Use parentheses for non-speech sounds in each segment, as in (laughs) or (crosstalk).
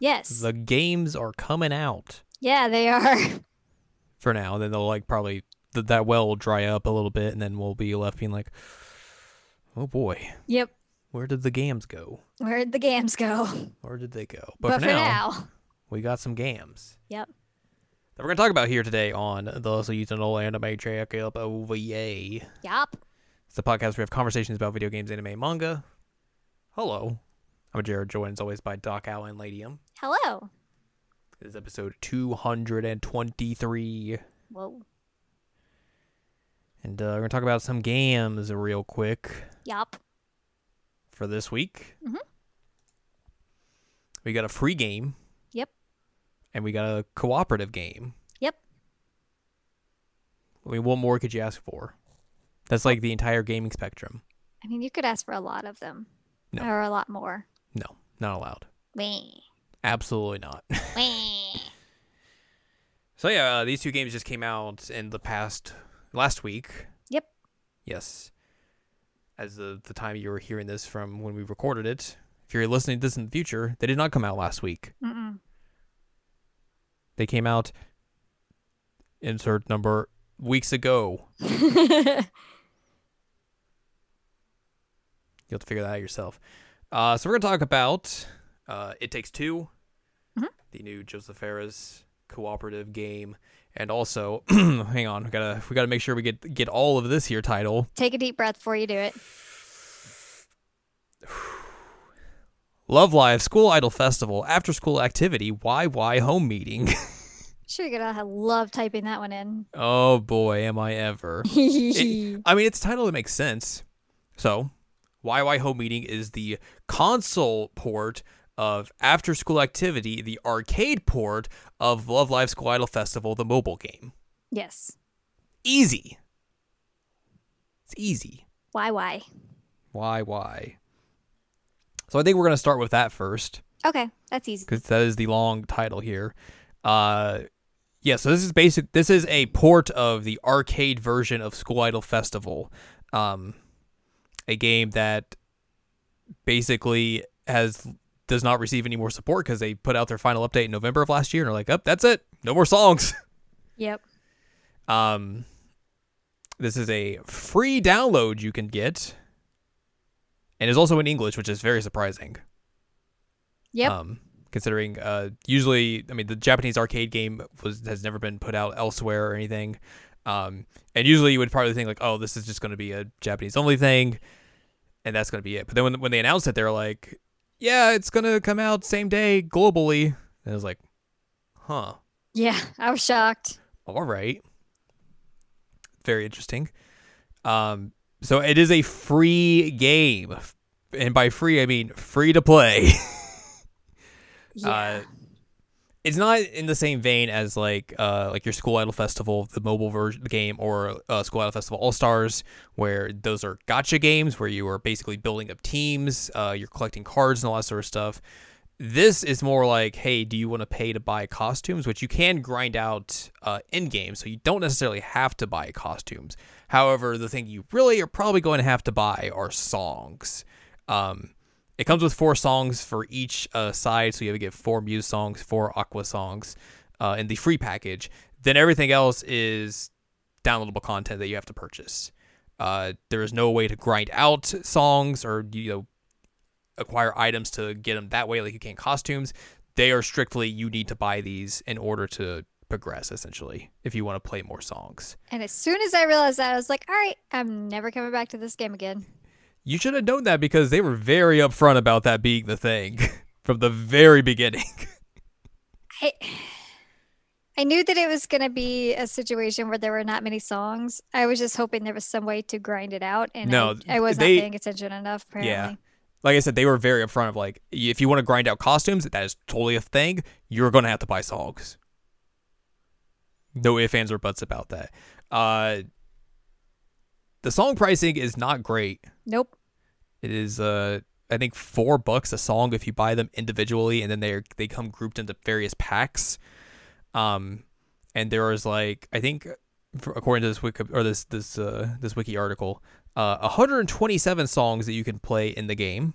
Yes. the games are coming out yeah, they are. (laughs) for now. Then they'll like probably th- that well will dry up a little bit, and then we'll be left being like, oh boy, yep. where did the games go? Where did the gams go? Where did they go? But, for, now. we got some games. Yep. that we're going to talk about here today on the seasonal anime track checkup OVA. Yep. It's a podcast where we have conversations about video games, anime, manga. Hello. I'm Jared, joined as always by Doc Allen Ladium. Hello. This is episode 223. Whoa. And uh, we're going to talk about some games real quick Yup. for this week. Mhm. We got a free game. Yep. And we got a cooperative game. Yep. I mean, what more could you ask for? That's like the entire gaming spectrum. I mean, you could ask for a lot of them. No. Or a lot more. No, not allowed. Wee. Absolutely not. (laughs) So yeah, uh, these two games just came out in the past last week. Yep. Yes. As the the time you were hearing this from when we recorded it. If you're listening to this in the future, they did not come out last week. Mm-mm. They came out insert number weeks ago. (laughs) You'll have to figure that out yourself. Uh, so we're gonna talk about uh, It Takes 2 Mhm. the new Josef Fares cooperative game, and also, (clears throat) hang on, we gotta we gotta make sure we get get all of this here title. Take a deep breath before you do it. (sighs) Love Live School Idol Festival After School Activity Wai-Wai Home Meeting. (laughs) Sure, you're gonna love typing that one in. oh boy, am I ever! (laughs) It- I mean, it's a title that makes sense. So, Wai-Wai Home Meeting is the console port of After School Activity, the arcade port of Love Live School Idol Festival, the mobile game. yes. Easy. It's easy. Why? Why? Why, why? So I think we're going to start with that first Okay, that's easy. because that is the long title here. Uh, yeah, so this is basic. This is a port of the arcade version of School Idol Festival, um, a game that basically has does not receive any more support because they put out their final update in November of last year and are like, "Up, that's it, no more songs." (laughs) Yep. Um, this is a free download you can get, and is also in English, which is very surprising. Yep. Um, considering uh, usually, I mean, the Japanese arcade game was has never been put out elsewhere or anything. Um, and usually you would probably think like, oh, this is just going to be a Japanese only thing, and that's going to be it. But then when when they announced it, they're like, yeah, it's going to come out same day globally, and I was like, huh. yeah, I was shocked. All right. Very interesting. Um, so it is a free game, and by free I mean free to play. (laughs) Yeah. Uh, it's not in the same vein as like uh like your School Idol Festival, the mobile version game, or uh, School Idol Festival All Stars, where those are gacha games where you are basically building up teams, uh, you're collecting cards and all that sort of stuff. This is more like, hey, do you want to pay to buy costumes, which you can grind out uh, in game, so you don't necessarily have to buy costumes. However, the thing you really are probably going to have to buy are songs. Um, it comes with four songs for each uh, side, so you have to get four Muse songs, four Aqours songs uh, in the free package. Then everything else is downloadable content that you have to purchase. Uh, there is no way to grind out songs or you know acquire items to get them that way, like you can't costumes. They are strictly you need to buy these in order to progress, essentially, if you want to play more songs. and as soon as I realized that, I was like, all right, I'm never coming back to this game again. You should have known that because they were very upfront about that being the thing (laughs) from the very beginning. (laughs) I I knew that it was going to be a situation where there were not many songs. I was just hoping there was some way to grind it out, and No, I, I was they- not paying attention enough. Apparently, Yeah. like I said, they were very upfront of like, if you want to grind out costumes, that is totally a thing. You're gonna have to buy songs. No ifs, ands, or buts about that. Uh, the song pricing is not great. nope. It is, uh, I think four bucks a song if you buy them individually, and then they they come grouped into various packs. Um, and there is like I think, according to this wiki or this this uh this wiki article, uh, 127 songs that you can play in the game.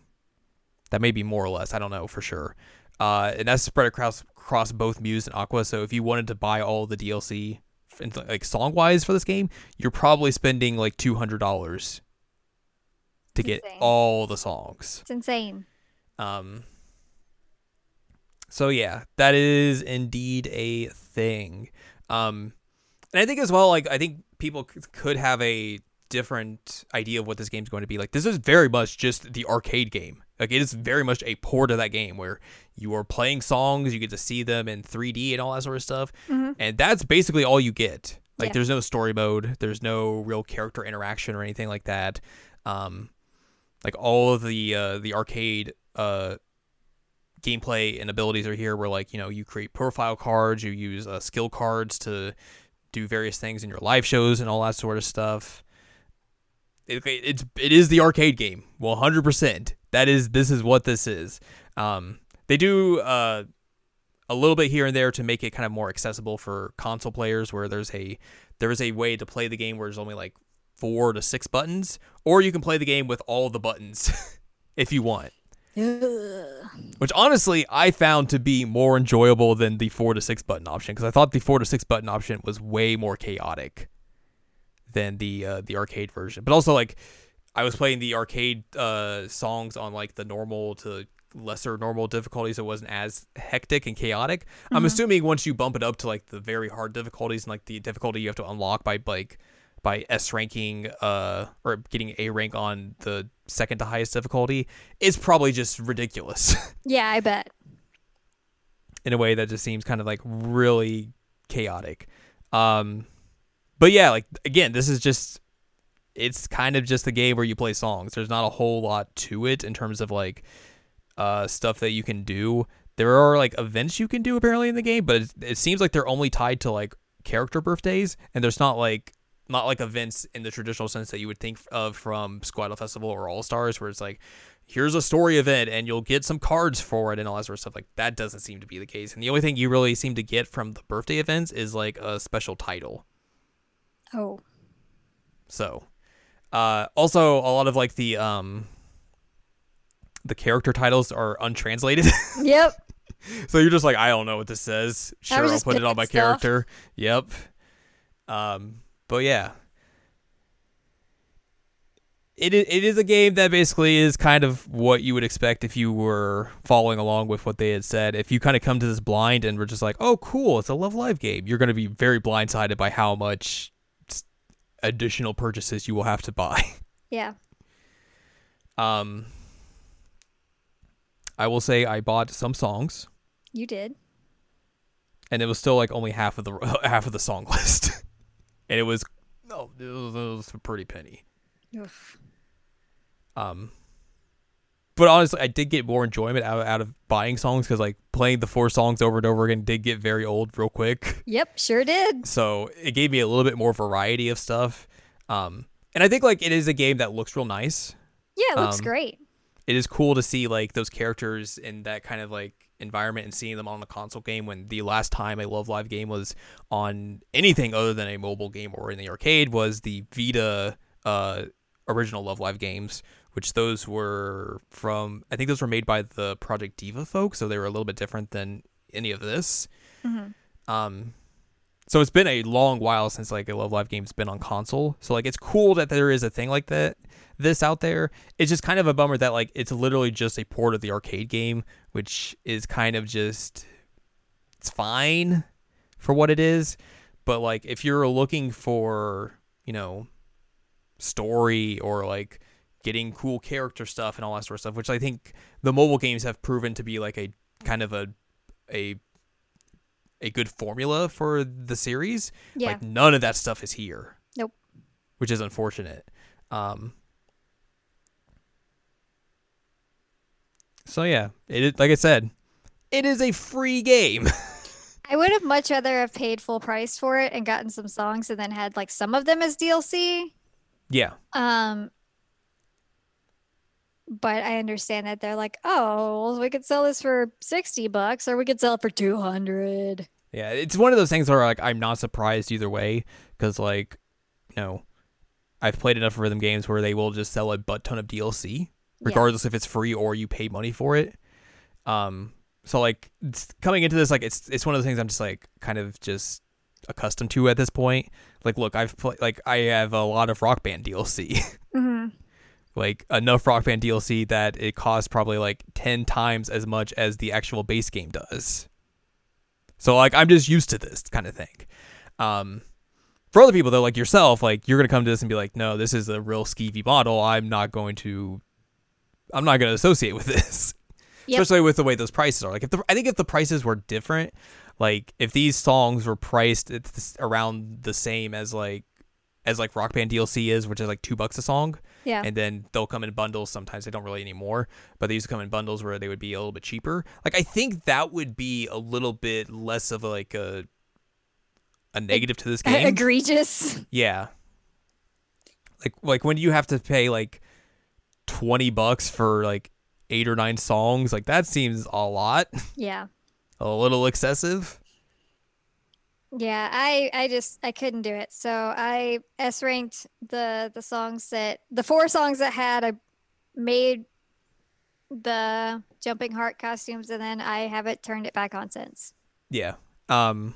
That may be more or less. I don't know for sure. Uh, and that's spread across across both Muse and Aqours. So if you wanted to buy all the DLC, like song wise for this game, you're probably spending like two hundred dollars to get Insane. all the songs. It's insane. Um. So yeah, that is indeed a thing. Um, and I think as well, like I think people c- could have a different idea of what this game's going to be. Like this is very much just the arcade game. Like it is very much a port of that game where you are playing songs, you get to see them in 3D and all that sort of stuff, Mhm. and that's basically all you get. Like Yeah. there's no story mode, there's no real character interaction or anything like that. Um, like all of the uh, the arcade uh gameplay and abilities are here where like you know you create profile cards you use uh, skill cards to do various things in your live shows and all that sort of stuff it, it's it is the arcade game 100% that is this is what this is um they do uh a little bit here and there to make it kind of more accessible for console players where there's a there is a way to play the game where there's only like four to six buttons or you can play the game with all the buttons (laughs) if you want Ugh. which honestly I found to be more enjoyable than the four to six button option because I thought the four to six button option was way more chaotic than the uh, the arcade version. But also like I was playing the arcade uh, songs on like the normal to lesser normal difficulties. It wasn't as hectic and chaotic. I'm Mhm. assuming once you bump it up to like the very hard difficulties and like the difficulty you have to unlock by like by S ranking uh or getting A rank on the second to highest difficulty, it's probably just ridiculous. (laughs) Yeah, I bet. in a way that just seems kind of like really chaotic. Um, but yeah, like again, this is just it's kind of just a game where you play songs. There's not a whole lot to it in terms of like uh, stuff that you can do. There are like events you can do apparently in the game, but it, it seems like they're only tied to like character birthdays, and there's not like not like events in the traditional sense that you would think of from School Idol Festival or All Stars, where it's like here's a story event and you'll get some cards for it and all that sort of stuff. Like that doesn't seem to be the case. And the only thing you really seem to get from the birthday events is like a special title. Oh. So, uh, also a lot of like the um, the character titles are untranslated. (laughs) Yep. so you're just like, I don't know what this says. Sure, I'll put it on my stuff. character. Yep. Um, but yeah. It is, it is a game that basically is kind of what you would expect if you were following along with what they had said. If you kind of come to this blind and were just like, "Oh, cool, it's a Love Live game," you're going to be very blindsided by how much additional purchases you will have to buy. (laughs) Yeah. Um, I will say I bought some songs, You did. and it was still like only half of the (laughs) half of the song list, (laughs) and it was no, it was, it was a pretty penny. Oof. Um, but honestly, I did get more enjoyment out out of buying songs because like playing the four songs over and over again did get very old real quick. (laughs) Yep, sure did. So it gave me a little bit more variety of stuff. Um, and I think like it is a game that looks real nice. Yeah, it looks Um, great. it is cool to see like those characters in that kind of like environment and seeing them on the console game when the last time a Love Live game was on anything other than a mobile game or in the arcade was the Vita uh, original Love Live games, which those were from I think those were made by the Project Diva folks, so they were a little bit different than any of this. Mhm. Um, so it's been a long while since like a Love Live game's been on console. So like it's cool that there is a thing like that this out there. It's just kind of a bummer that like it's literally just a port of the arcade game, which is kind of just it's fine for what it is. But like if you're looking for, you know, story or like getting cool character stuff and all that sort of stuff, which I think the mobile games have proven to be like a kind of a a a good formula for the series. Yeah. Like none of that stuff is here. Nope. Which is unfortunate. Um So yeah, it is, like I said, it is a free game. (laughs) I would have much rather have paid full price for it and gotten some songs and then had like some of them as DLC. yeah. Um but I understand that they're like, "Oh, well, we could sell this for 60 bucks or we could sell it for 200." Yeah, it's one of those things where like I'm not surprised either way cuz like, you know, I've played enough rhythm games where they will just sell a butt ton of DLC regardless if it's free or you pay money for it. Um, so like it's coming into this, like it's it's one of the things I'm just like kind of just accustomed to at this point. Like, look, I've played like I have a lot of Rock Band DLC. (laughs) hmm like enough rock band DLC that it costs probably like 10 times as much as the actual base game does. So like I'm just used to this kind of thing. Um for other people though like yourself like you're going to come to this and be like no this is a real skeevy model. I'm not going to I'm not going to associate with (laughs) this. Yep. Especially with the way those prices are. Like if the I think if the prices were different, like if these songs were priced at this, around the same as like as like rock band DLC is, which is like 2 bucks a song, Yeah. and then they'll come in bundles. Sometimes they don't really anymore, but they used to come in bundles where they would be a little bit cheaper. Like I think that would be a little bit less of like a a negative to this game. Egregious. Yeah. Like like when you have to pay like twenty bucks for like eight or nine songs, like that seems a lot, Yeah. (laughs) a little excessive. Yeah, I I just I couldn't do it. So I S ranked the the songs that the four songs that had I made the jumping heart costumes and then I haven't turned it back on since. Yeah. Um.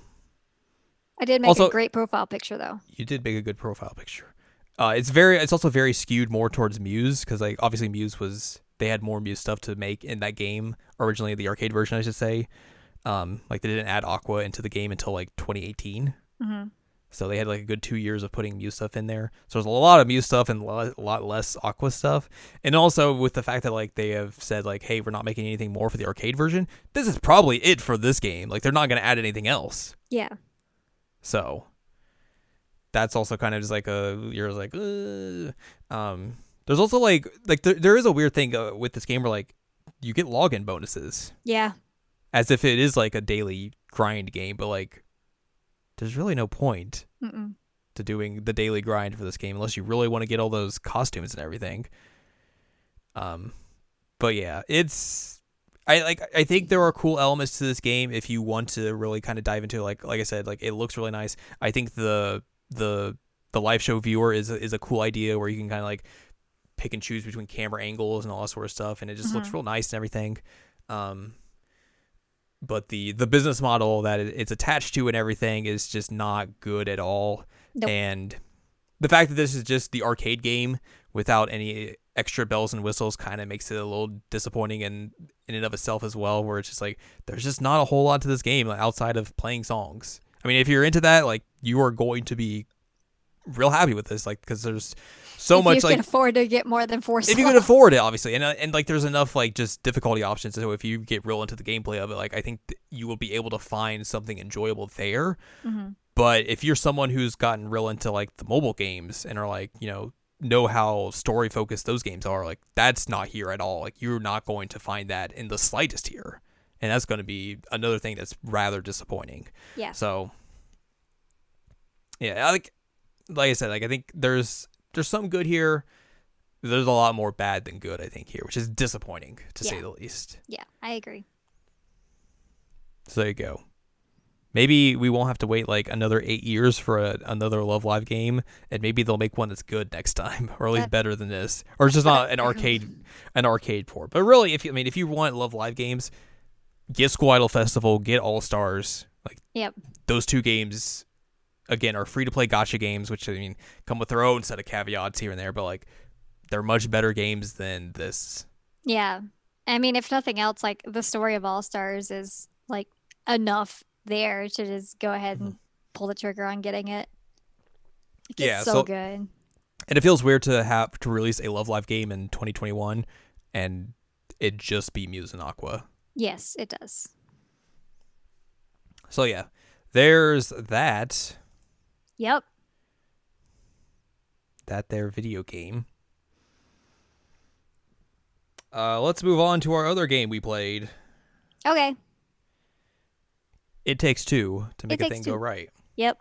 I did make Also- a great profile picture though. you did make a good profile picture. Uh, it's very, it's also very skewed more towards Muse because like obviously Muse was they had more Muse stuff to make in that game originally the arcade version I should say. Um, like they didn't add Aqours into the game until like 2018, hmm so they had like a good two years of putting Muse stuff in there. So there's a lot of Muse stuff and a lot, less Aqours stuff. And also with the fact that like they have said like, hey, we're not making anything more for the arcade version. This is probably it for this game. Like they're not gonna add anything else. Yeah. So that's also kind of just like a you're like uh. um there's also like like there, there is a weird thing uh, with this game where like you get login bonuses Yeah. As if it is like a daily grind game but like there's really no point Mm-mm. to doing the daily grind for this game unless you really want to get all those costumes and everything um but yeah it's I like I think there are cool elements to this game if you want to really kind of dive into it. like like I said like it looks really nice. I think the the the live show viewer is a, is a cool idea where you can kind of like pick and choose between camera angles and all that sort of stuff and it just looks Mhm. real nice and everything. Um but the the business model that it's attached to and everything is just not good at all. Nope. And the fact that this is just the arcade game without any extra bells and whistles kind of makes it a little disappointing and in and of itself as well where it's just like there's just not a whole lot to this game outside of playing songs i mean if you're into that like you are going to be real happy with this like because there's so if much you like can afford to get more than four if you can afford it obviously and, uh, and like there's enough like just difficulty options so if you get real into the gameplay of it like i think th- you will be able to find something enjoyable there hmm but if you're someone who's gotten real into like the mobile games and are like, you know, know how story focused those games are, like that's not here at all. Like you're not going to find that in the slightest here. And that's going to be another thing that's rather disappointing. Yeah. So yeah, I like like I said, like I think there's there's some good here. There's a lot more bad than good, I think, here, which is disappointing to say the least. Yeah, I agree. So there you go. Maybe we won't have to wait like another eight years for a, another Love Live game, and maybe they'll make one that's good next time, (laughs) or at least That- better than this, or it's just not an (laughs) arcade, an arcade port. But really, if you, I mean, if you want Love Live games, get Idol Festival, get All Stars. Like Yep. those two games, again, are free to play gacha games, which I mean come with their own set of caveats here and there, but like they're much better games than this. Yeah. I mean, if nothing else, like the story of All Stars is like enough there to just go ahead and mm-hmm. pull the trigger on getting it. Like, Yeah, It's so, so- good. And it feels weird to have to release a Love Live game in 2021 and it just be Muse and Aqours. Yes, it does. So yeah, there's that Yep. that their video game. Uh, let's move on to our other game we played. Okay. It takes two to make a thing go right. Yep.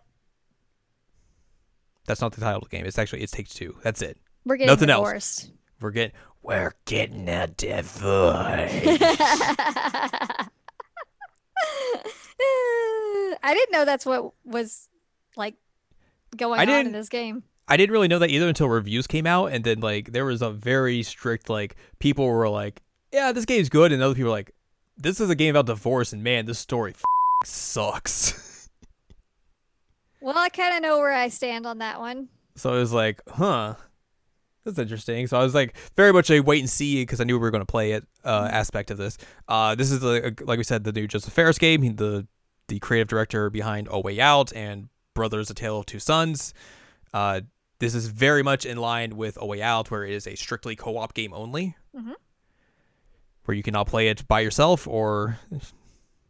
That's not the title of the game. It's actually it takes two. That's it. We're getting Nothing else. divorced. We're getting we're getting a divorce. (laughs) I didn't know that's what was like going I on in this game. I didn't really know that either until reviews came out, and then like there was a very strict like people were like, "Yeah, this game's good," and other people were like, "This is a game about divorce," and man, this story f- sucks. Well, I kind of know where I stand on that one. so it was like, huh, that's interesting. So I was like very much a wait and see because I knew we were going to play it uh, aspect of this. Uh, this is the like we said the new Josef Fares game. He, the the creative director behind A Way Out and Brothers: A Tale of Two Sons. Uh, this is very much in line with A Way Out, where it is a strictly co-op game only, Mhm. where you can now play it by yourself or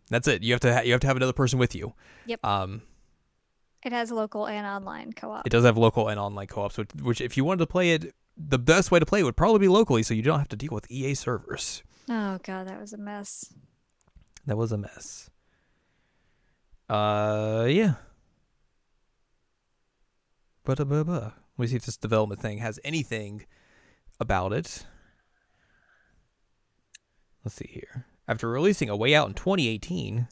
that's it. You have to ha- you have to have another person with you. Yep. Um, It has local and online co-op. it does have local and online co-ops, which, which if you wanted to play it, the best way to play it would probably be locally, so you don't have to deal with EA servers. Oh god, that was a mess. That was a mess. Uh, yeah. But me see if this development thing has anything about it. Let's see here. After releasing A Way Out in 2018,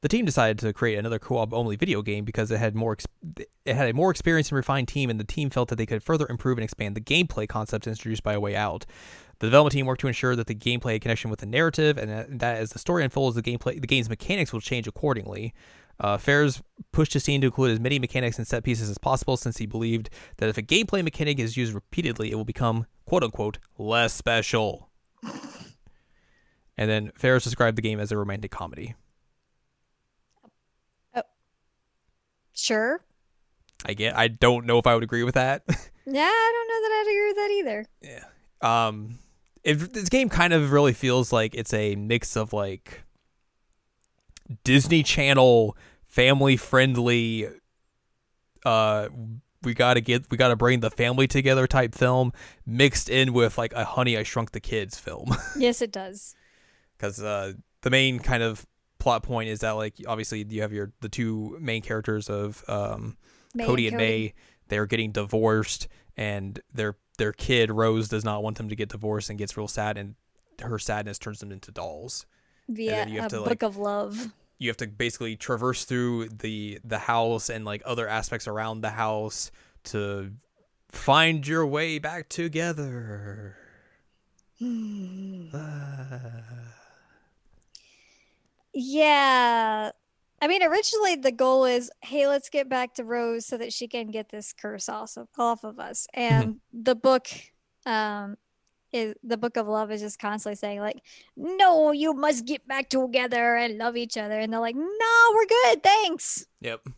the team decided to create another co-op only video game because it had more it had a more experienced and refined team, and the team felt that they could further improve and expand the gameplay concepts introduced by A Way Out. The development team worked to ensure that the gameplay had connection with the narrative, and that as the story unfolds, the gameplay, the game's mechanics will change accordingly. Uh, Fares pushed his team to include as many mechanics and set pieces as possible, since he believed that if a gameplay mechanic is used repeatedly, it will become "quote unquote" less special. and then Fares described the game as a romantic comedy. Sure. I get. I don't know if I would agree with that. (laughs) Yeah, I don't know that I'd agree with that either. yeah. Um, if this game kind of really feels like it's a mix of like Disney Channel family friendly. Uh, we gotta get we gotta bring the family together type film mixed in with like a Honey I Shrunk the Kids film. (laughs) Yes, it does. because uh, the main kind of plot point is that like obviously you have your the two main characters of um, May Cody and May. They're getting divorced, and their their kid Rose does not want them to get divorced and gets real sad, and her sadness turns them into dolls. via then you have a to, book like- of love. You have to basically traverse through the the house and like other aspects around the house to find your way back together. (sighs) Yeah. I mean, originally the goal is, hey, let's get back to Rose so that she can get this curse off of, off of us. And (laughs) the book, um, is the book of love is just constantly saying like, no, you must get back together and love each other. And they're like, no, we're good, thanks. Yep.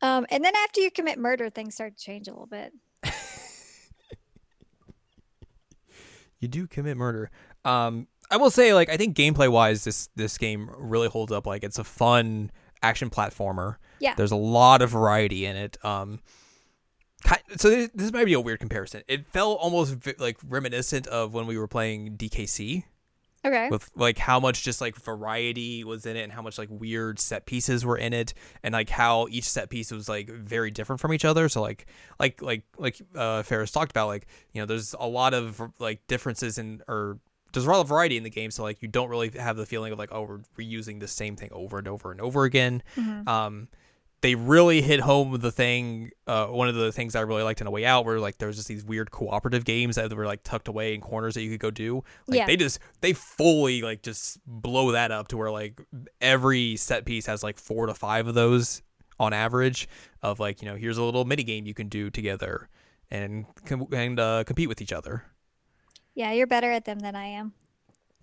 Um, and then after you commit murder, things start to change a little bit. (laughs) You do commit murder. Um, I will say, like, I think gameplay wise, this this game really holds up. Like, it's a fun action platformer. Yeah. There's a lot of variety in it. Um, ki- so this, this might be a weird comparison. It felt almost vi- like reminiscent of when we were playing DKC Okay. with like how much just like variety was in it and how much like weird set pieces were in it and like how each set piece was like very different from each other so like like like like uh Fares talked about like you know there's a lot of like differences in or there's a lot of variety in the game so like you don't really have the feeling of like oh we're reusing the same thing over and over and over again Mhm. um they really hit home the thing uh one of the things i really liked in a way out where like there was just these weird cooperative games that were like tucked away in corners that you could go do like Yeah. they just they fully like just blow that up to where like every set piece has like four to five of those on average of like you know here's a little mini game you can do together and and uh, compete with each other Yeah, you're better at them than I am.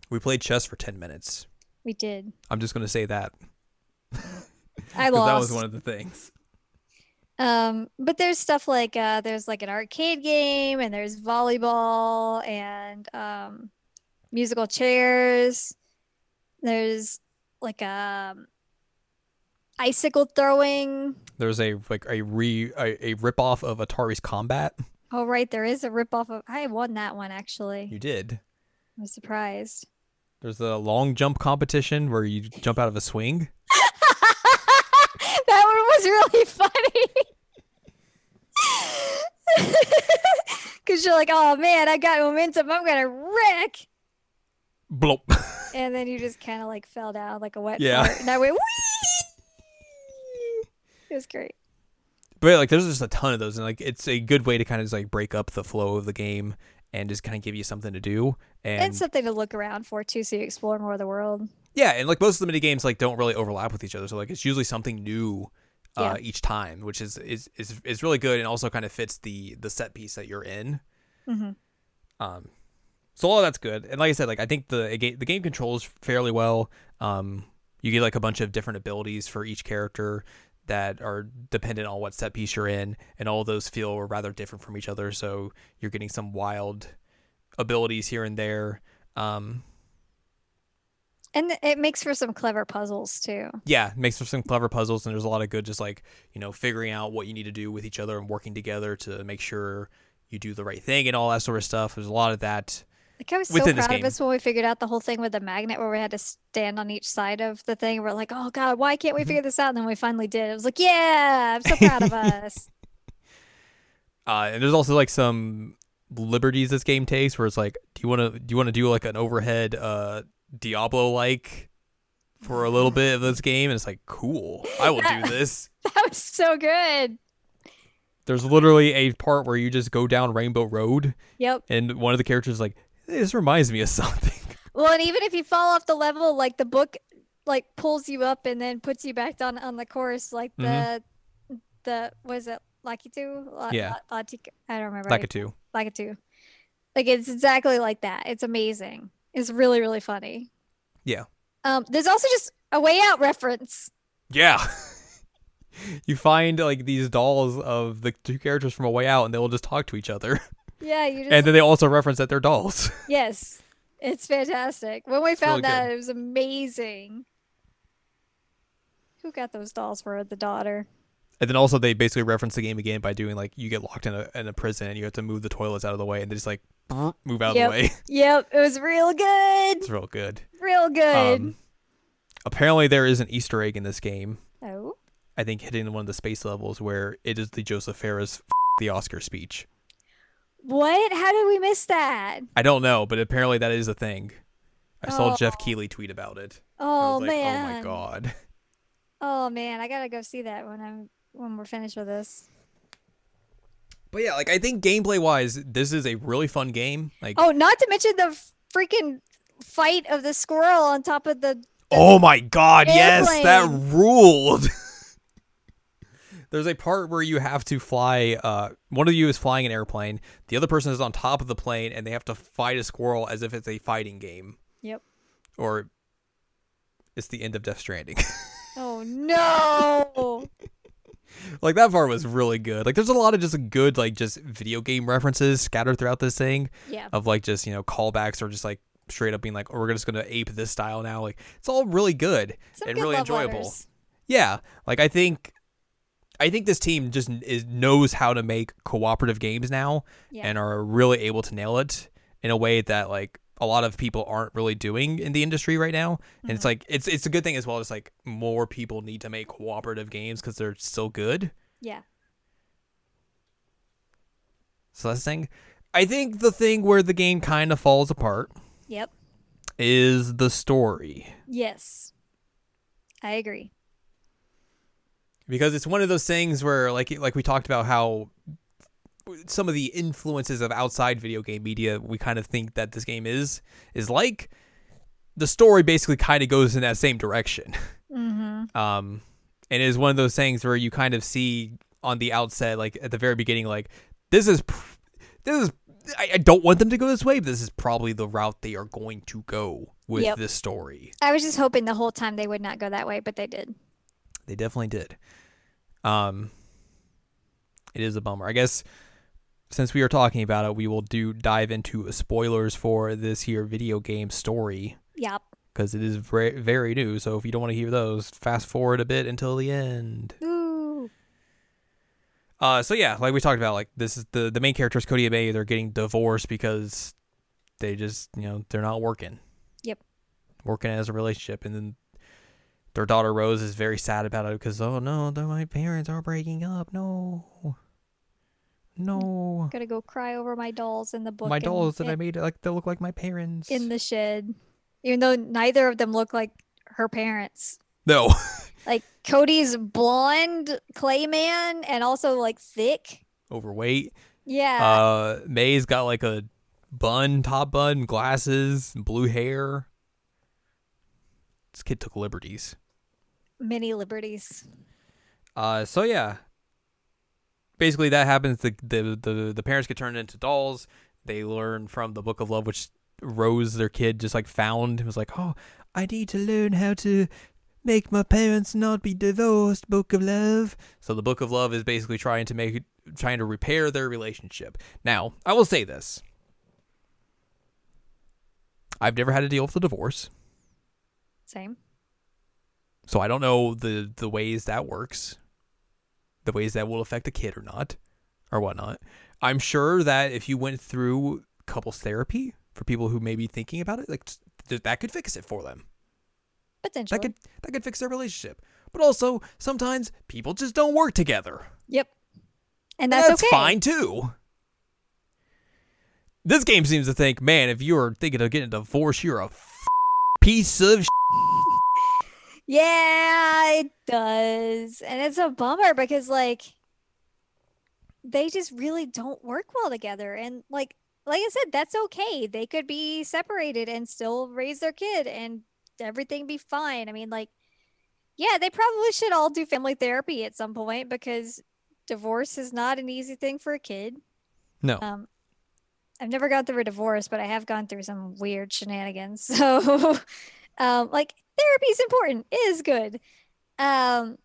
we played chess for 10 minutes We did. i'm just going to say that (laughs) I (laughs) lost. that was one of the things Um, but there's stuff like uh, there's like an arcade game, and there's volleyball, and um, musical chairs. There's like um, icicle throwing. there's a like a re a, a rip off of atari's combat Oh, right, there is a ripoff of. I won that one actually. you did I was surprised. There's a long jump competition where you jump out of a swing. (laughs) was really (laughs) funny. (laughs) Cause you're like, oh man, I got momentum. I'm gonna wreck. Blop. (laughs) And then you just kind of like fell down like a wet Yeah. fart. And I went, Whee! It was great. but like there's just a ton of those, and like it's a good way to kind of just like break up the flow of the game and just kind of give you something to do. And, and something to look around for too, so you explore more of the world. yeah, and like most of the mini games like don't really overlap with each other, so like it's usually something new. Uh, each time, which is, is is is really good, and also kind of fits the the set piece that you're in. Mm-hmm. Um, so all that's good, and like I said, like I think the the game controls fairly well. Um, you get like a bunch of different abilities for each character that are dependent on what set piece you're in, and all those feel rather different from each other. So you're getting some wild abilities here and there. Um, and it makes for some clever puzzles too. Yeah, it makes for some clever puzzles, and there's a lot of good, just like you know, figuring out what you need to do with each other and working together to make sure you do the right thing and all that sort of stuff. There's a lot of that. Like I was so proud of us when we figured out the whole thing with the magnet where we had to stand on each side of the thing. We're like, oh god, why can't we mm-hmm. figure this out? And then we finally did. It was like, yeah, I'm so proud of us. (laughs) Uh, and there's also like some liberties this game takes, where it's like, do you want to do you want to do like an overhead uh, Diablo like for a little bit of this game? And it's like, cool, I will do (laughs) this. That was so good. There's literally a part where you just go down Rainbow Road. Yep. And one of the characters is like, this reminds me of something. (laughs) Well, and even if you fall off the level, like the book, like pulls you up and then puts you back down on the course, like the mm-hmm. the was it Lakitu? La, yeah. La, I don't remember. Lakitu. Lakitu. Like it's exactly like that. It's amazing. It's really really funny. Yeah. Um. There's also just a way out reference. Yeah. (laughs) you find like these dolls of the two characters from a way out, and they will just talk to each other. Yeah, you (laughs) just... And then they also reference that they're dolls. (laughs) Yes. It's fantastic. When we it's found really that, good. it was amazing. Who got those dolls for the daughter? And then also they basically reference the game again by doing like you get locked in a in a prison and you have to move the toilets out of the way and they just like (laughs) move out yep. of the way. (laughs) Yep, it was real good. It's real good. Real good. Um, apparently there is an Easter egg in this game. Oh. I think hitting one of the space levels where it is the Josef Fares the Oscar speech. What? How did we miss that? I don't know, but apparently that is a thing. I saw oh. Geoff Keighley tweet about it. Oh like, man! Oh my god! (laughs) Oh man, I gotta go see that when I'm when we're finished with this. But yeah, like I think gameplay wise, this is a really fun game. Like oh, not to mention the freaking fight of the squirrel on top of the. the oh my god! Airplane. Yes, that ruled. (laughs) there's a part where you have to fly. Uh, one of you is flying an airplane. The other person is on top of the plane, and they have to fight a squirrel as if it's a fighting game. Yep. Or it's the end of Death Stranding. (laughs) oh no! Like that part was really good. Like there's a lot of just good like just video game references scattered throughout this thing. Yeah. Of like just you know callbacks or just like straight up being like, oh, we're just gonna ape this style now. Like it's all really good Some and good really enjoyable. Letters. Yeah, like I think I think this team just is, knows how to make cooperative games now yeah. and are really able to nail it in a way that like a lot of people aren't really doing in the industry right now. And mm-hmm. it's like it's it's a good thing as well. It's like more people need to make cooperative games because they're still good. Yeah. So that's the thing. I think the thing where the game kind of falls apart. Yep. Is the story. Yes. I agree because it's one of those things where like like we talked about how some of the influences of outside video game media we kind of think that this game is is like the story basically kind of goes in that same direction mm-hmm. um and it is one of those things where you kind of see on the outset like at the very beginning like this is this is I, I don't want them to go this way but this is probably the route they are going to go with yep. this story i was just hoping the whole time they would not go that way but they did they definitely did. Um, it is a bummer. I guess since we are talking about it, we will do dive into spoilers for this here video game story. Yep. Because it is very very new. So if you don't want to hear those, fast forward a bit until the end. Ooh. Uh, so yeah, like we talked about, like this is the the main characters, Cody and May. They're getting divorced because they just you know they're not working. Yep. Working as a relationship, and then their daughter Rose is very sad about it because oh no, my parents are breaking up. No, no. I'm gonna go cry over my dolls in the book. My dolls that I made like they look like my parents in the shed, even though neither of them look like her parents. No. (laughs) like Cody's blonde clay man and also like thick. Overweight. Yeah. Uh, May's got like a bun, top bun, glasses, blue hair. This kid took liberties. Many liberties. Uh, so yeah. Basically, that happens. The, the the the parents get turned into dolls. They learn from the Book of Love, which Rose, their kid, just like found. It was like, oh, I need to learn how to make my parents not be divorced. Book of Love. So the Book of Love is basically trying to make trying to repair their relationship. Now, I will say this. I've never had to deal with a divorce. Same. So I don't know the the ways that works, the ways that will affect the kid or not, or whatnot. I'm sure that if you went through couples therapy for people who may be thinking about it, like that could fix it for them. Potentially. That could that could fix their relationship. But also sometimes people just don't work together. Yep. And that's, that's okay. fine too. This game seems to think, man, if you are thinking of getting a divorce, you're a f- piece of. Yeah, it does. And it's a bummer because like they just really don't work well together and like like I said that's okay. They could be separated and still raise their kid and everything be fine. I mean like yeah, they probably should all do family therapy at some point because divorce is not an easy thing for a kid. No. Um I've never gone through a divorce, but I have gone through some weird shenanigans. (laughs) So um like therapy is important. It is good. Um,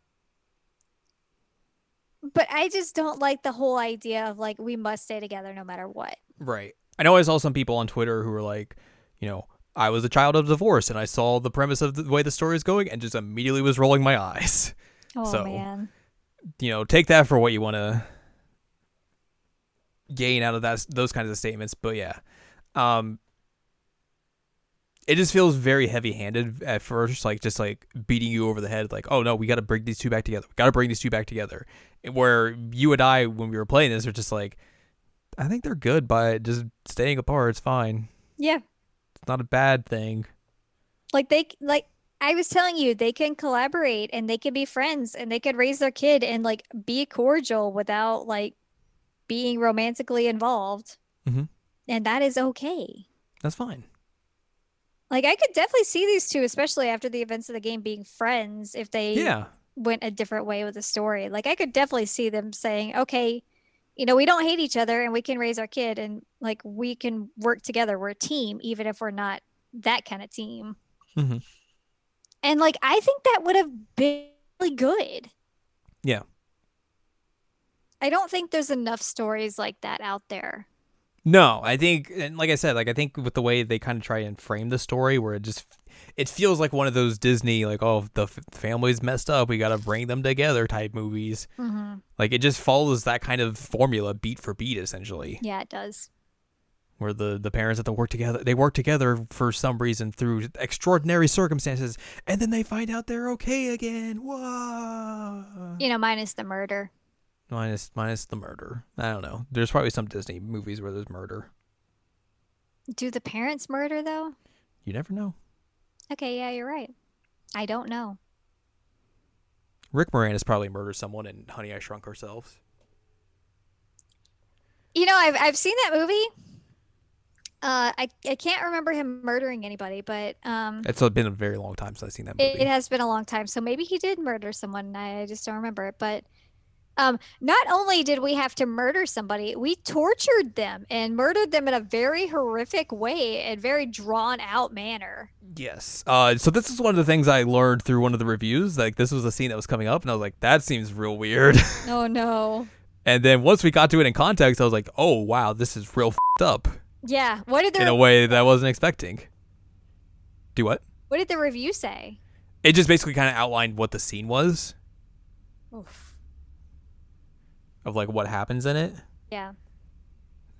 but I just don't like the whole idea of like we must stay together no matter what. Right. I know I saw some people on Twitter who were like, you know, I was a child of divorce and I saw the premise of the way the story is going and just immediately was rolling my eyes. (laughs) Oh So, man. You know, take that for what you want to gain out of that those kinds of statements, but yeah. Um it just feels very heavy-handed at first, like just like beating you over the head, like, oh no, we got to bring these two back together. We got to bring these two back together. Where you and I, when we were playing this, are just like, I think they're good by just staying apart. It's fine. Yeah. It's not a bad thing. Like they like I was telling you, they can collaborate and they can be friends and they could raise their kid and like be cordial without like being romantically involved. Mhm. And that is okay. That's fine. Like I could definitely see these two, especially after the events of the game, being friends if they Yeah. went a different way with the story. Like I could definitely see them saying, "Okay, you know, we don't hate each other and we can raise our kid and like we can work together. We're a team even if we're not that kind of team." Mhm. And like I think that would have been really good. Yeah. I don't think there's enough stories like that out there. No, I think, and like I said, like I think with the way they kind of try and frame the story, where it just it feels like one of those Disney, like oh the f- family's messed up, we got to bring them together type movies. Mm-hmm. Like it just follows that kind of formula, beat for beat, essentially, Yeah, it does. where the the parents have to work together. They work together for some reason through extraordinary circumstances, and then they find out they're okay again. Whoa! You know, minus the murder. Minus minus the murder. I don't know. There's probably some Disney movies where there's murder. Do the parents murder though? You never know. Okay, yeah, you're right. I don't know. Rick Moranis probably murdered someone in Honey I Shrunk Ourselves. You know, I've I've seen that movie. Uh, I I can't remember him murdering anybody, but um, It's been a very long time since I've seen that movie. it, it has been a long time, so maybe he did murder someone. I just don't remember it. But um, not only did we have to murder somebody, we tortured them and murdered them in a very horrific way and very drawn out manner. yes. Uh, so this is one of the things I learned through one of the reviews. Like this was a scene that was coming up, and I was like, that seems real weird. (laughs) Oh no. and then once we got to it in context, I was like, oh wow, this is real fed up Yeah. What did in the a way that I wasn't expecting. Do what? What did the review say? It just basically kind of outlined what the scene was Oof. Of like what happens in it. Yeah.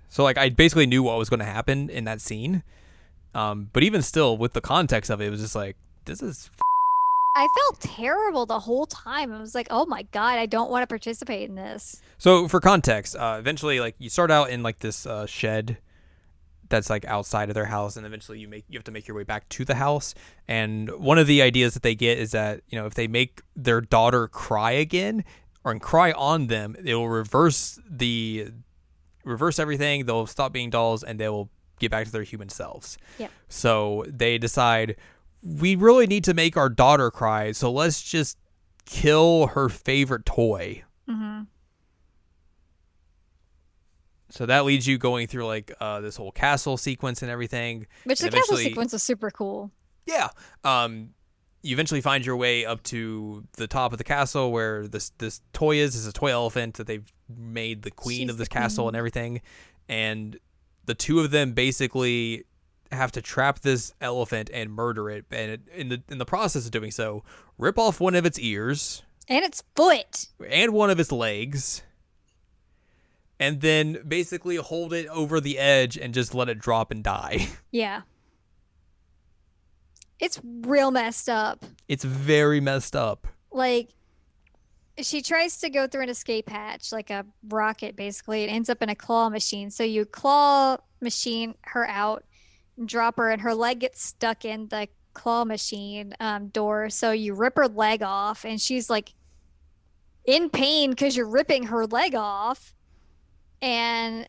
So like I basically knew what was going to happen in that scene. Um, but even still, with the context of it, it was just like this is I felt terrible the whole time. I was like, "Oh my god, I don't want to participate in this." So for context, uh, eventually, like you start out in like this uh, shed that's like outside of their house and eventually you make you have to make your way back to the house and one of the ideas that they get is that you know if they make their daughter cry again or and cry on them it will reverse the reverse everything they'll stop being dolls and they will get back to their human selves Yep. so they decide we really need to make our daughter cry so let's just kill her favorite toy Mm-hmm. so that leads you going through like uh, this whole castle sequence and everything Which And the castle sequence was super cool. Yeah. Um, you eventually find your way up to the top of the castle where this this toy is. is a toy elephant that they've made the queen She's of this castle queen. and everything, and the two of them basically have to trap this elephant and murder it, and it, in the in the process of doing so, rip off one of its ears And its foot. and one of its legs. And then basically hold it over the edge and just let it drop and die. (laughs) Yeah. It's real messed up. It's very messed up. Like she tries to go through an escape hatch, like a rocket basically. It ends up in a claw machine. So you claw machine her out, drop her, and her leg gets stuck in the claw machine um, door. So you rip her leg off, and she's like in pain because you're ripping her leg off. And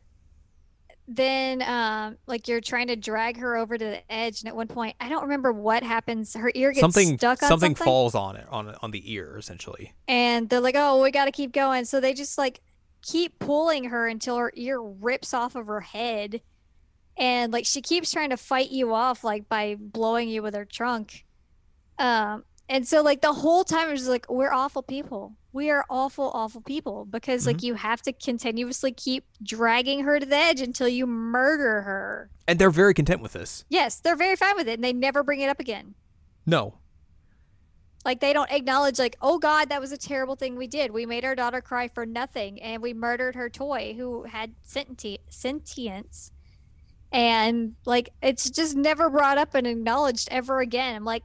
then um like you're trying to drag her over to the edge and at one point i don't remember what happens her ear gets something stuck on something something falls on it on on the ear essentially. and they're like, "Oh, we got to keep going." So they just like keep pulling her until her ear rips off of her head, and like she keeps trying to fight you off, like by blowing you with her trunk. Um, and so like the whole time it's just like, "We're awful people. We are awful, awful people," because like mm-hmm. you have to continuously keep dragging her to the edge until you murder her. And they're very content with this. Yes, they're very fine with it, and they never bring it up again. No. Like they don't acknowledge like, "Oh god, that was a terrible thing we did. We made our daughter cry for nothing and we murdered her toy who had senti- sentience." And like it's just never brought up and acknowledged ever again. I'm like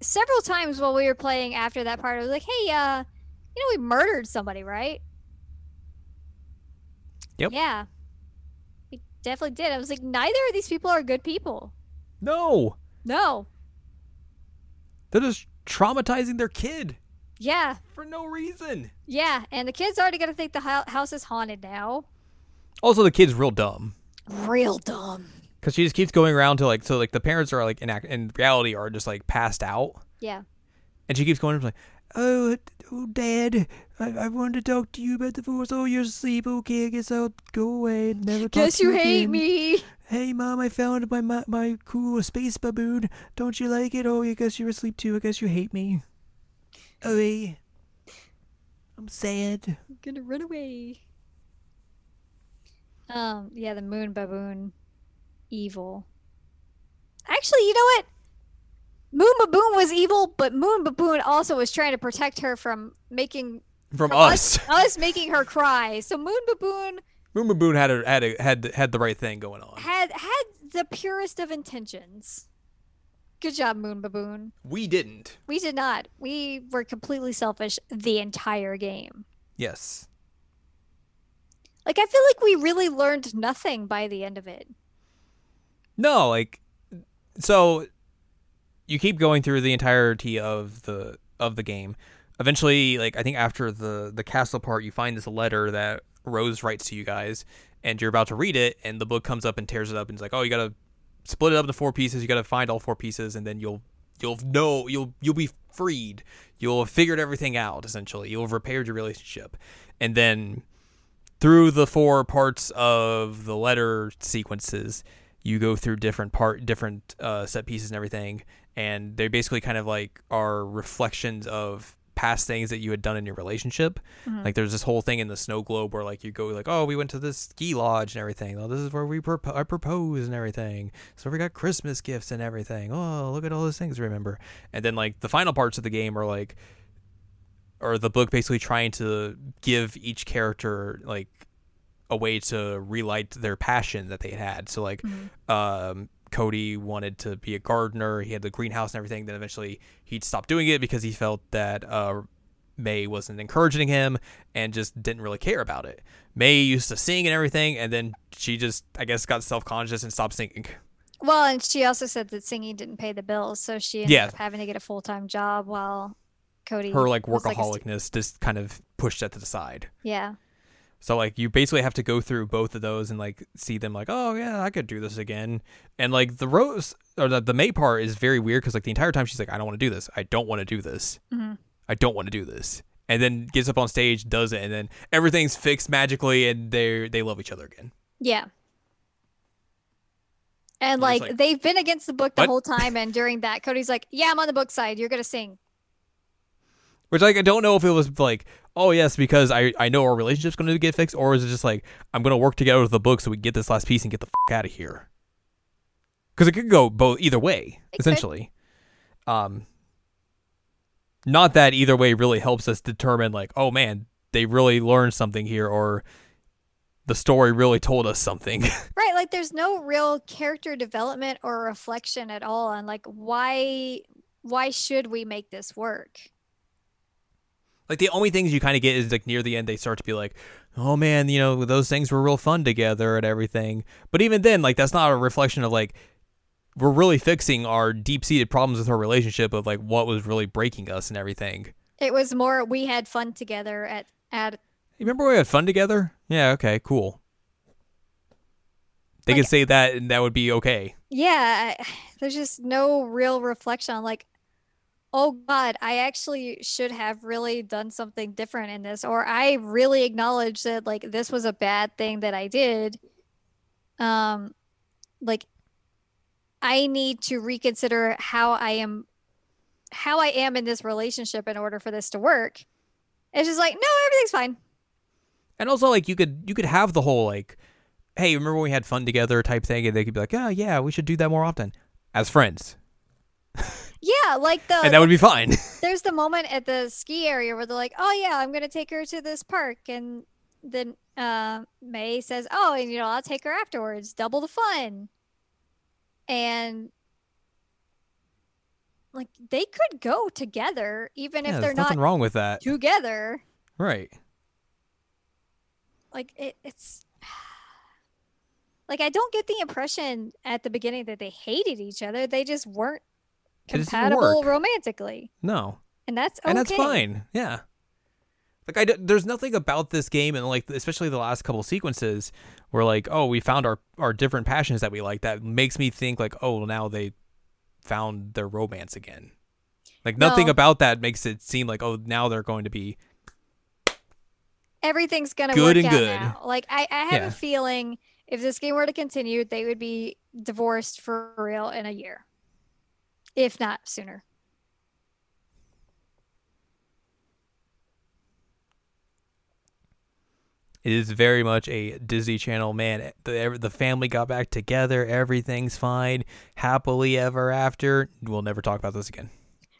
several times while we were playing after that part, I was like, "Hey, uh, you know we murdered somebody, right?" Yep. Yeah. We definitely did. I was like, "Neither of these people are good people." No. No. They're just traumatizing their kid Yeah. for no reason. Yeah, and the kid's already gonna think the house is haunted now. Also, the kid's real dumb Real dumb. Because she just keeps going around to like so like the parents are like in act- in reality are just like passed out, Yeah. and she keeps going like, "Oh, oh, Dad, I, I wanted to talk to you about the force. Oh, you're asleep. Okay, I guess I'll go away. and Never talk Guess to you hate again. me. Hey, mom, I found my, my my cool space baboon. Don't you like it? Oh, I guess you're asleep too. I guess you hate me. Oh, hey. I'm sad. I'm gonna run away. Um, yeah, the moon baboon, evil. Actually, you know what? Moon baboon was evil, but moon baboon also was trying to protect her from making From, from us. us making her cry. So moon baboon Moon Baboon had a, had a, had had the right thing going on. had had the purest of intentions. Good job, moon baboon. We didn't. We did not. We were completely selfish the entire game. Yes. Like I feel like we really learned nothing by the end of it. No, like so you keep going through the entirety of the of the game. Eventually, like I think after the the castle part, you find this letter that Rose writes to you guys, and you're about to read it, and the book comes up and tears it up, and it's like, oh, you gotta split it up into four pieces. You gotta find all four pieces, and then you'll you'll know you'll you'll be freed. You'll have figured everything out. Essentially, you'll have repaired your relationship, and then through the four parts of the letter sequences, you go through different part, different uh, set pieces and everything, and they basically kind of like are reflections of past things that you had done in your relationship. Like there's this whole thing in the snow globe where like you go like, oh, we went to this ski lodge and everything. Oh, this is where we propo- I proposed and everything. So we got Christmas gifts and everything. Oh, look at all those things remember. And then like the final parts of the game are like or the book basically trying to give each character like a way to relight their passion that they had. So like um Cody wanted to be a gardener, he had the greenhouse and everything, then eventually he'd stop doing it because he felt that uh May wasn't encouraging him and just didn't really care about it. May used to sing and everything, and then she just, I guess, got self conscious and stopped singing. Well, and she also said that singing didn't pay the bills, so she ended Yeah. up having to get a full time job while Cody Her like was, a st- workaholicness just kind of pushed that to the side. yeah. So like you basically have to go through both of those and like see them like oh yeah I could do this again and like the rose or the, the May part is very weird because like the entire time she's like I don't want to do this I don't want to do this Mhm. I don't want to do this and then gets up on stage does it and then everything's fixed magically and they they love each other again Yeah. And like, like, they've been against the book the "What?" whole (laughs) time, and during that, Cody's like, "Yeah, I'm on the book side. You're gonna sing." which like I don't know if it was like oh yes because I I know our relationship's going to get fixed or is it just like I'm going to work together with the book so we get this last piece and get the fuck out of here because it could go both either way It could. essentially um not that either way really helps us determine like oh man they really learned something here or the story really told us something (laughs) Right? Like, there's no real character development or reflection at all on like why why should we make this work? Like the only things you kind of get is like near the end they start to be like oh man you know those things were real fun together and everything. But even then like that's not a reflection of like we're really fixing our deep-seated problems with our relationship of like what was really breaking us and everything. It was more we had fun together at at you remember we had fun together? Yeah okay cool. They Like- could say that and that would be okay. Yeah. (sighs) There's just no real reflection on like, oh God, I actually should have really done something different in this, or I really acknowledge that like this was a bad thing that I did. Um, like I need to reconsider how I am, how I am in this relationship in order for this to work. It's just like, no, everything's fine. and also like you could you could have the whole like hey remember when we had fun together type thing and they could be like oh yeah we should do that more often as friends (laughs) Yeah, like the and that would be fine (laughs) there's the moment at the ski area where they're like, "Oh yeah, I'm gonna take her to this park," and then uh, May says, "Oh, and you know, I'll take her afterwards, double the fun." And like they could go together, even yeah, if they're not nothing wrong with that together. right Like it, it's (sighs) like I don't get the impression at the beginning that they hated each other. They just weren't It just didn't compatible romantically, no and that's okay. and that's fine. Yeah. Like I, d- there's nothing about this game, and like especially the last couple sequences, where like, oh, we found our our different passions that we like. That makes me think like, oh, well, now they found their romance again. Like nothing No. about that makes it seem like, oh, now they're going to be. everything's gonna Good work and out good. now. Like I, I have Yeah. a feeling if this game were to continue, they would be divorced for real in a year, if not sooner. It is very much a Disney Channel man. The the family got back together. Everything's fine, happily ever after. We'll never talk about this again.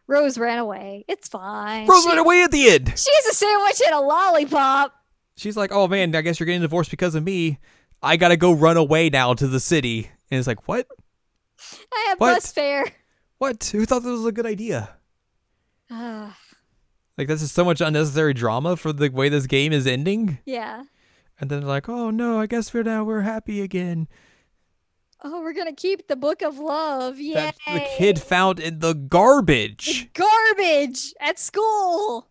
Rose ran away. It's fine. Rose she, ran away at the end. she has a sandwich and a lollipop. she's like, "Oh man, I guess you're getting divorced because of me. I gotta go run away now to the city." And it's like, "What? I have What? bus fare. What? Who thought this was a good idea?" Like this is so much unnecessary drama for the way this game is ending. yeah. And then they're like, "Oh no, I guess we're now we're happy again." Oh, we're gonna keep the book of love. Yeah. The kid found in the garbage. garbage at school.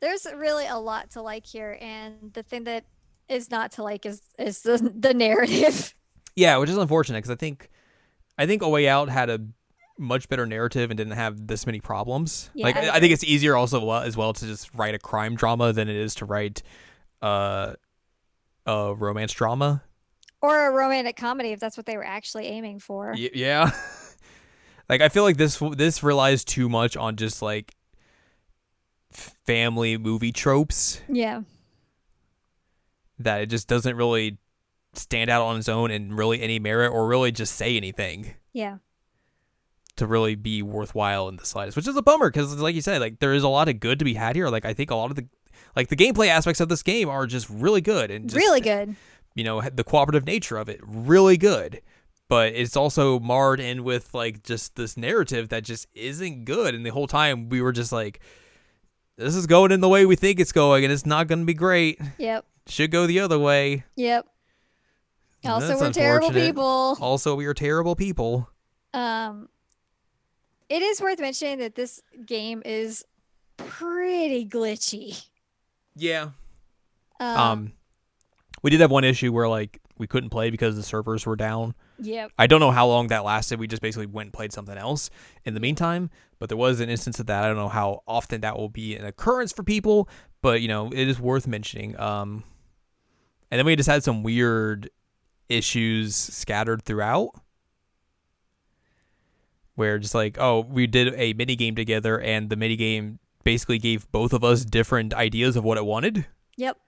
There's really a lot to like here, and the thing that is not to like is is the (laughs) the narrative. Yeah, which is unfortunate because I think, I think A Way Out had a much better narrative and didn't have this many problems. Yeah, like I I, think it's easier also as well to just write a crime drama than it is to write, uh, a romance drama. or a romantic comedy if that's what they were actually aiming for. Y- yeah. (laughs) like I feel like this this relies too much on just like family movie tropes Yeah. that it just doesn't really stand out on its own and really any merit or really just say anything Yeah. to really be worthwhile in the slightest, which is a bummer because like you said, like there is a lot of good to be had here. Like I think a lot of the like the gameplay aspects of this game are just really good and just, really good. you know the cooperative nature of it really good but it's also marred in with like just this narrative that just isn't good and the whole time we were just like this is going in the way we think it's going and it's not going to be great Yep. should go the other way Yep. Also, we're terrible people. also we are terrible people Um, it is worth mentioning that this game is pretty glitchy. yeah Um, um we did have one issue where like we couldn't play because the servers were down yep. I don't know how long that lasted. We just basically went and played something else in the meantime. But there was an instance of that. I don't know how often that will be an occurrence for people, but you know, it is worth mentioning. Um, and then we just had some weird issues scattered throughout, where just like, oh, we did a mini game together, and the mini game basically gave both of us different ideas of what it wanted. Yep.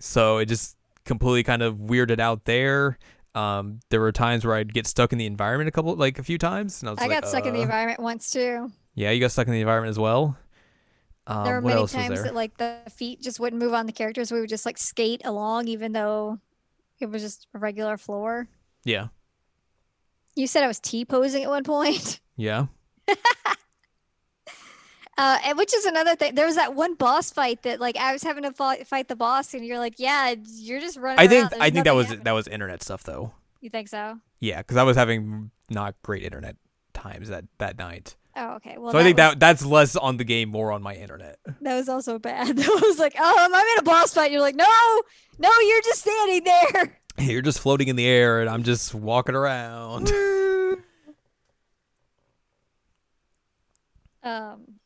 So it just completely kind of weirded out there. Um, there were times where I'd get stuck in the environment a couple, like a few times, and I was like, I like, got stuck in the uh, environment once too. Yeah, you got stuck in the environment as well. Um, there were many times that like the feet just wouldn't move on the characters. We would just like skate along, even though it was just a regular floor. yeah, You said I was T posing at one point, yeah. (laughs) uh, and which is another thing. There was that one boss fight that like I was having to fight, fight the boss, and you're like, "Yeah, you're just running." I think I think that was happening." that was internet stuff though. You think so? Yeah, because I was having not great internet times that that night. Oh, okay. Well, so I think was, that that's less on the game, more on my internet. that was also bad. (laughs) I was like, "Oh, I'm in a boss fight." You're like, "No, no, you're just standing there." (laughs) You're just floating in the air, and I'm just walking around. (laughs) um.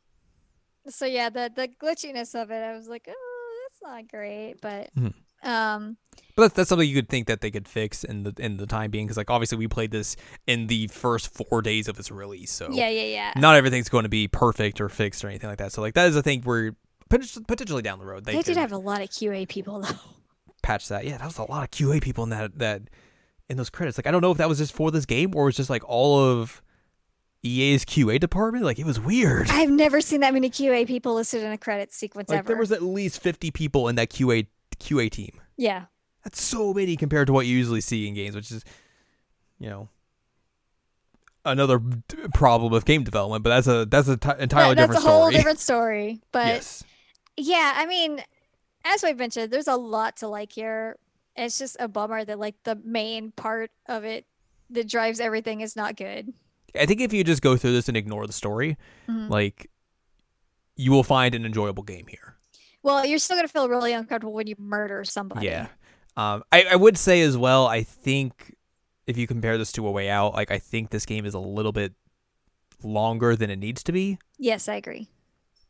So yeah, the the glitchiness of it, I was like, "Oh, that's not great," but Mhm. um. But that's, that's something you could think that they could fix in the in the time being, because like obviously we played this in the first four days of its release, so Yeah, yeah, yeah. not everything's going to be perfect or fixed or anything like that. So like that is a thing where pot- potentially down the road they, They, did have a lot of QA people though. patch that. Yeah, that was a lot of QA people in that that in those credits. Like I don't know if that was just for this game or it was just like all of EA's QA department. Like it was weird. I've never seen that many QA people listed in a credit sequence Like ever. there was at least fifty people in that QA QA team. yeah. That's so many compared to what you usually see in games, which is, you know, another problem with game development. But that's a that's a t- entirely That- different that's a whole story. different story. But yes, yeah, I mean, as we've mentioned, there's a lot to like here. It's just a bummer that like the main part of it that drives everything is not good. I think if you just go through this and ignore the story, Mhm. like you will find an enjoyable game here. Well, you're still gonna feel really uncomfortable when you murder somebody. Yeah. Um, I, I would say as well, I think if you compare this to A Way Out, like I think this game is a little bit longer than it needs to be. Yes, I agree.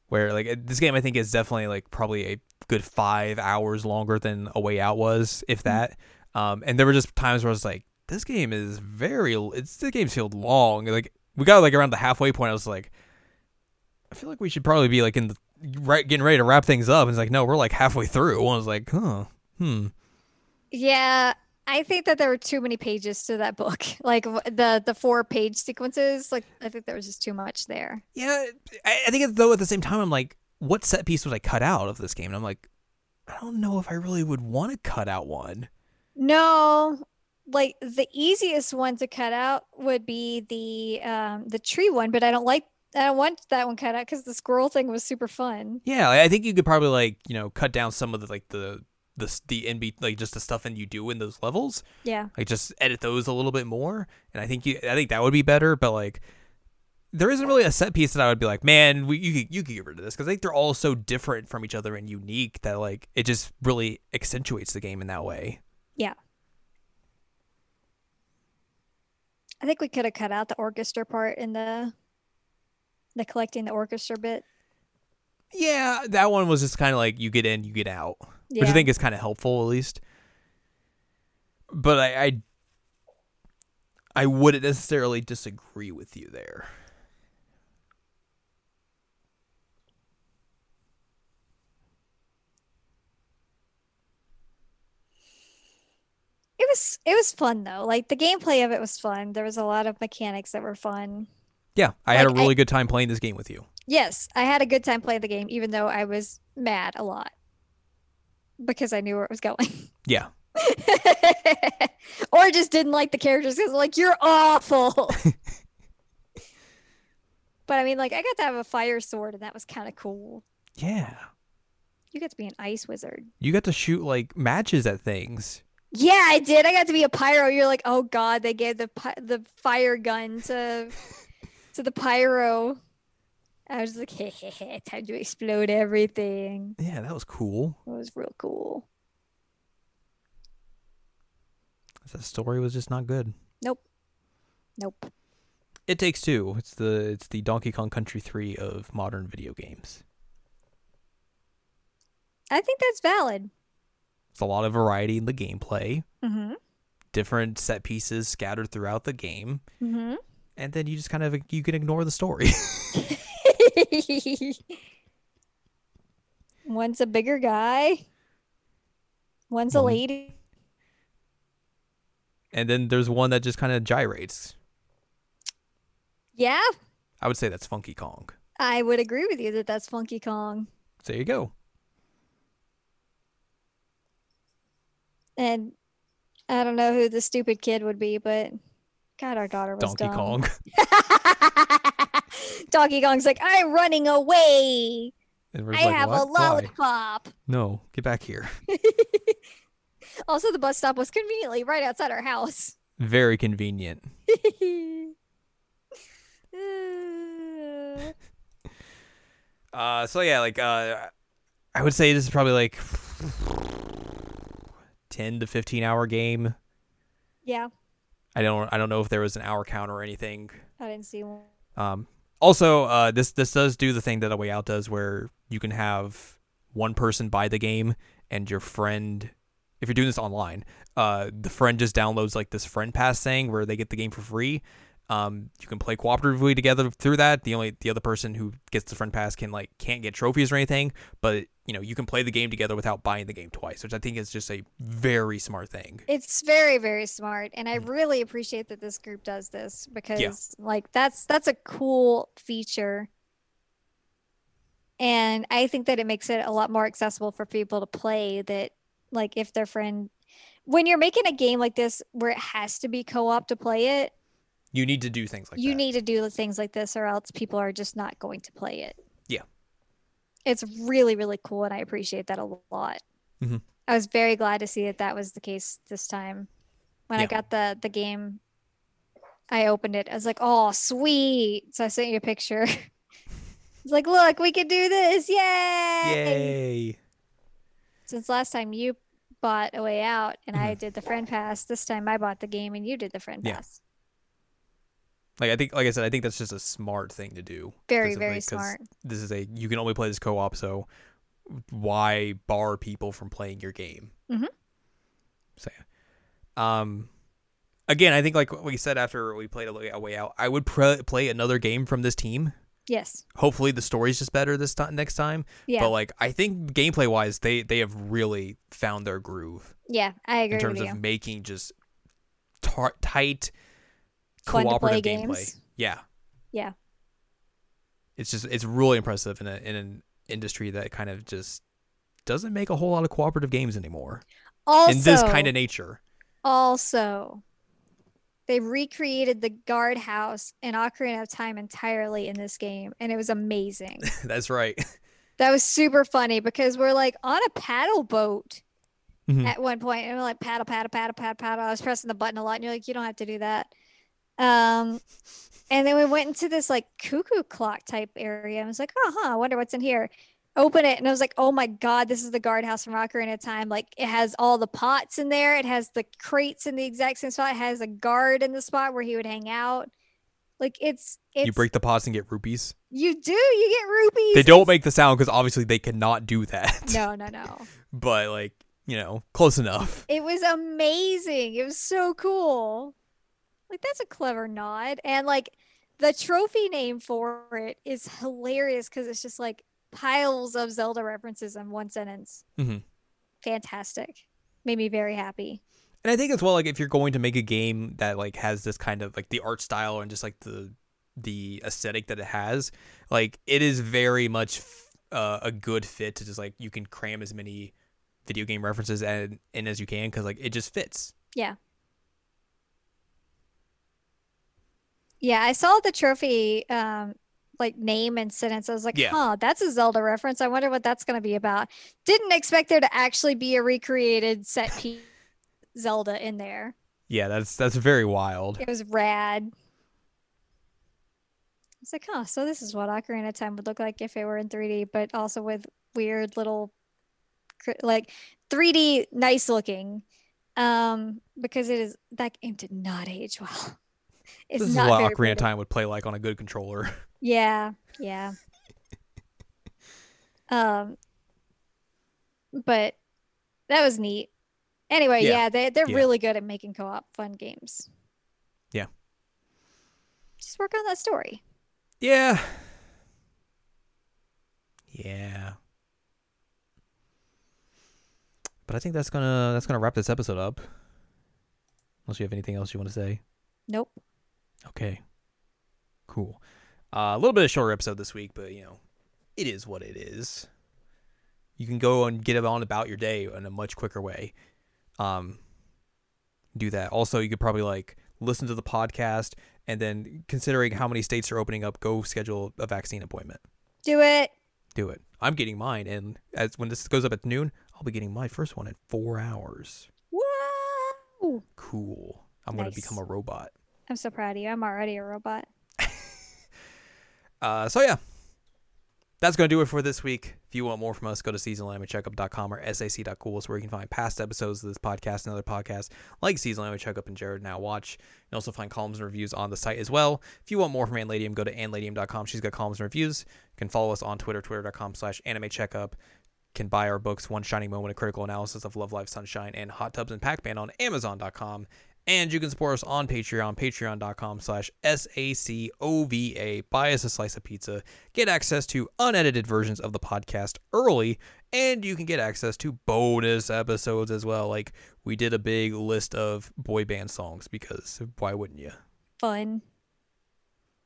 Where like this game, I think is definitely like probably a good five hours longer than A Way Out was, if that. Um, and there were just times where I was like, this game is very, it's the game's feel long. Like we got like around the halfway point, I was like, I feel like we should probably be like in the right getting ready to wrap things up. And it's like, no, we're like halfway through. And I was like, huh, hmm. Yeah, I think that there were too many pages to that book. (laughs) Like the the four page sequences. Like I think there was just too much there. Yeah, I, I think though at the same time, I'm like, what set piece would I cut out of this game? And I'm like, I don't know if I really would want to cut out one. No, like the easiest one to cut out would be the um the tree one, but I don't like I don't want that one cut out because the squirrel thing was super fun. Yeah, I think you could probably like you know cut down some of the like the the the NB like just the stuff and you do in those levels, Yeah. like just edit those a little bit more. And I think you I think that would be better. But like. There isn't really a set piece that I would be like, man, we, you could you could get rid of this because I think they're all so different from each other and unique that like it just really accentuates the game in that way. I think we could have cut out the orchestra part in the the collecting the orchestra bit. Yeah, that one was just kind of like you get in, you get out. Yeah. which I think is kind of helpful at least. But I, I, I wouldn't necessarily disagree with you there. It was it was fun though. Like the gameplay of it was fun. There was a lot of mechanics that were fun. Yeah, I had a Like, I- really good time playing this game with you. Yes, I had a good time playing the game, even though I was mad a lot because I knew where it was going. (laughs) Yeah, or just didn't like the characters because like you're awful. (laughs) but I mean, like I got to have a fire sword, and that was kind of cool. Yeah. You got to be an ice wizard. You got to shoot like matches at things. Yeah, I did. I got to be a pyro. You're like, oh god, they gave the pi- the fire gun to (laughs) to the pyro. I was like, hey, hey, hey, time to explode everything. Yeah, that was cool. It was real cool. The story was just not good. Nope. Nope. It takes two. It's the it's the Donkey Kong Country 3 of modern video games. I think that's valid. It's a lot of variety in the gameplay, Mm-hmm. different set pieces scattered throughout the game, Mm-hmm. and then you just kind of you can ignore the story. (laughs) (laughs) One's a bigger guy. One's a lady. and then there's one that just kind of gyrates. Yeah, I would say that's Funky Kong. I would agree with you that that's Funky Kong. So there you go. And I don't know who the stupid kid would be, but God, our daughter was Donkey dumb. Kong. (laughs) Donkey Kong's like, I'm running away. I like, have "What? a Why?" lollipop. No, get back here. (laughs) Also, the bus stop was conveniently right outside our house. Very convenient. (laughs) Uh, so yeah, like uh, I would say this is probably like ten to fifteen hour game. yeah, I don't I don't know if there was an hour count or anything. I didn't see one. Um, also, uh, this this does do the thing that A Way Out does, where you can have one person buy the game and your friend, if you're doing this online, uh, the friend just downloads like this friend pass thing where they get the game for free. Um, you can play cooperatively together through that. The only the other person who gets the friend pass can like can't get trophies or anything, but you know you can play the game together without buying the game twice, which I think is just a very smart thing. It's very, very smart, and I mm. really appreciate that this group does this because, like, that's that's a cool feature, and I think that it makes it a lot more accessible for people to play. That, like, if their friend, when you're making a game like this where it has to be co-op to play it, You need to do things like you that. need to do things like this, or else people are just not going to play it. Yeah. It's really, really cool, and I appreciate that a lot. Mhm. I was very glad to see that that was the case this time. When I got the the game, I opened it. I was like, "Oh, sweet!" So I sent you a picture. (laughs) it's like, "Look, we can do this! Yay!" Yay! Since last time you bought a way out and I Mhm. did the friend pass, this time I bought the game and you did the friend Yeah. pass. Like I think, like I said, I think that's just a smart thing to do. Very, very like, smart. This is a you can only play this co-op, so why bar people from playing your game? Mhm. So, um, again, I think like we said after we played a way, out, I would pr- play another game from this team. Yes. Hopefully, the story's just better this time next time. Yeah. But like, I think gameplay wise, they they have really found their groove yeah, I agree in terms of you. making just tar- tight Fun to play cooperative gameplay. games. Yeah. Yeah. It's just it's really impressive in a in an industry that kind of just doesn't make a whole lot of cooperative games anymore. Also, in this kind of nature. Also, they recreated the guardhouse in Ocarina of Time entirely in this game, and it was amazing. (laughs) That's right. that was super funny because we're like on a paddle boat Mhm. at one point, and we're like paddle, paddle, paddle, paddle, paddle. I was pressing the button a lot, and you're like, you don't have to do that. Um, and then we went into this like cuckoo clock type area. I was like, oh, huh, I wonder what's in here. Open it, and I was like, oh my god, this is the guardhouse from Ocarina of Time. Like, it has all the pots in there. It has the crates in the exact same spot. It has a guard in the spot where he would hang out. Like, it's it's you break the pots and get rupees. you do you get rupees. They don't make the sound because obviously they cannot do that. no, (laughs) no, no. but like you know, close enough. It was amazing. It was so cool. Like that's a clever nod. And like the trophy name for it is hilarious because it's just like piles of Zelda references in one sentence. Mm-hmm. Fantastic. Made me very happy. And I think as well, like if you're going to make a game that like has this kind of like the art style and just like the the aesthetic that it has, like it is very much uh, a good fit to just like you can cram as many video game references and in as you can because like it just fits. Yeah. Yeah, I saw the trophy um like name and sentence. I was like, Yeah. huh, that's a Zelda reference. I wonder what that's gonna be about. Didn't expect there to actually be a recreated set piece Zelda in there. Yeah, that's that's very wild. It was rad. It's like, huh, so this is what Ocarina of Time would look like if it were in 3D, but also with weird little like 3D nice looking. Um, because it is that game did not age well. (laughs) It's this is what Ocarina pretty. of Time would play like on a good controller. (laughs) Yeah, yeah. um, but that was neat. Anyway, Yeah, yeah, they they're yeah. really good at making co-op fun games. Yeah. Just work on that story. yeah. Yeah. But I think that's gonna that's gonna wrap this episode up. Unless you have anything else you want to say. Nope. Okay. Cool. Uh, a little bit of shorter episode this week, but you know, it is what it is. You can go and get on about your day in a much quicker way. Um, do that. Also, you could probably like listen to the podcast and then considering how many states are opening up, go schedule a vaccine appointment. Do it. Do it. I'm getting mine, and as when this goes up at noon, I'll be getting my first one in four hours. Whoa! Cool. I'm gonna become a robot. I'm so proud of you. I'm already a robot. (laughs) Uh, so yeah, that's gonna do it for this week. If you want more from us, go to seasonalanimecheckup.com or sac.cool, where you can find past episodes of this podcast and other podcasts like Seasonal Anime Checkup and Jared Now Watch. You also find columns and reviews on the site as well. If you want more from Anladium, go to anladium.com. She's got columns and reviews. You can follow us on Twitter, twitter.com slash anime checkup. Can buy our books, One Shining Moment, a critical analysis of Love Live Sunshine, and Hot Tubs and Pac-Man on Amazon.com. And you can support us on Patreon, patreon.com slash S-A-C-O-V-A. Buy us a slice of pizza. Get access to unedited versions of the podcast early. And you can get access to bonus episodes as well. Like we did a big list of boy band songs because why wouldn't you? Fun.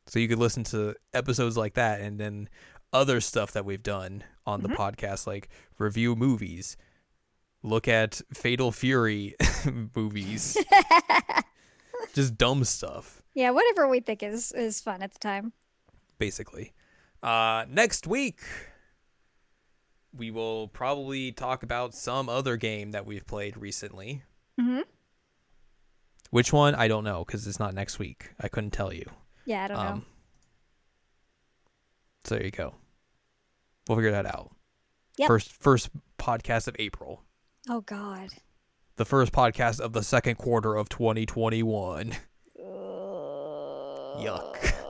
So you could listen to episodes like that and then other stuff that we've done on the mm-hmm. podcast, like review movies, look at Fatal Fury (laughs) movies, (laughs) just dumb stuff, Yeah, whatever we think is is fun at the time. basically. Uh, next week, we will probably talk about some other game that we've played recently. Mm-hmm. Which one? I don't know because it's not next week. I couldn't tell you. Yeah, I don't know. Um, so there you go. We'll figure that out. Yep. First, first podcast of April. Oh God. The first podcast of the second quarter of 2021. Yuck.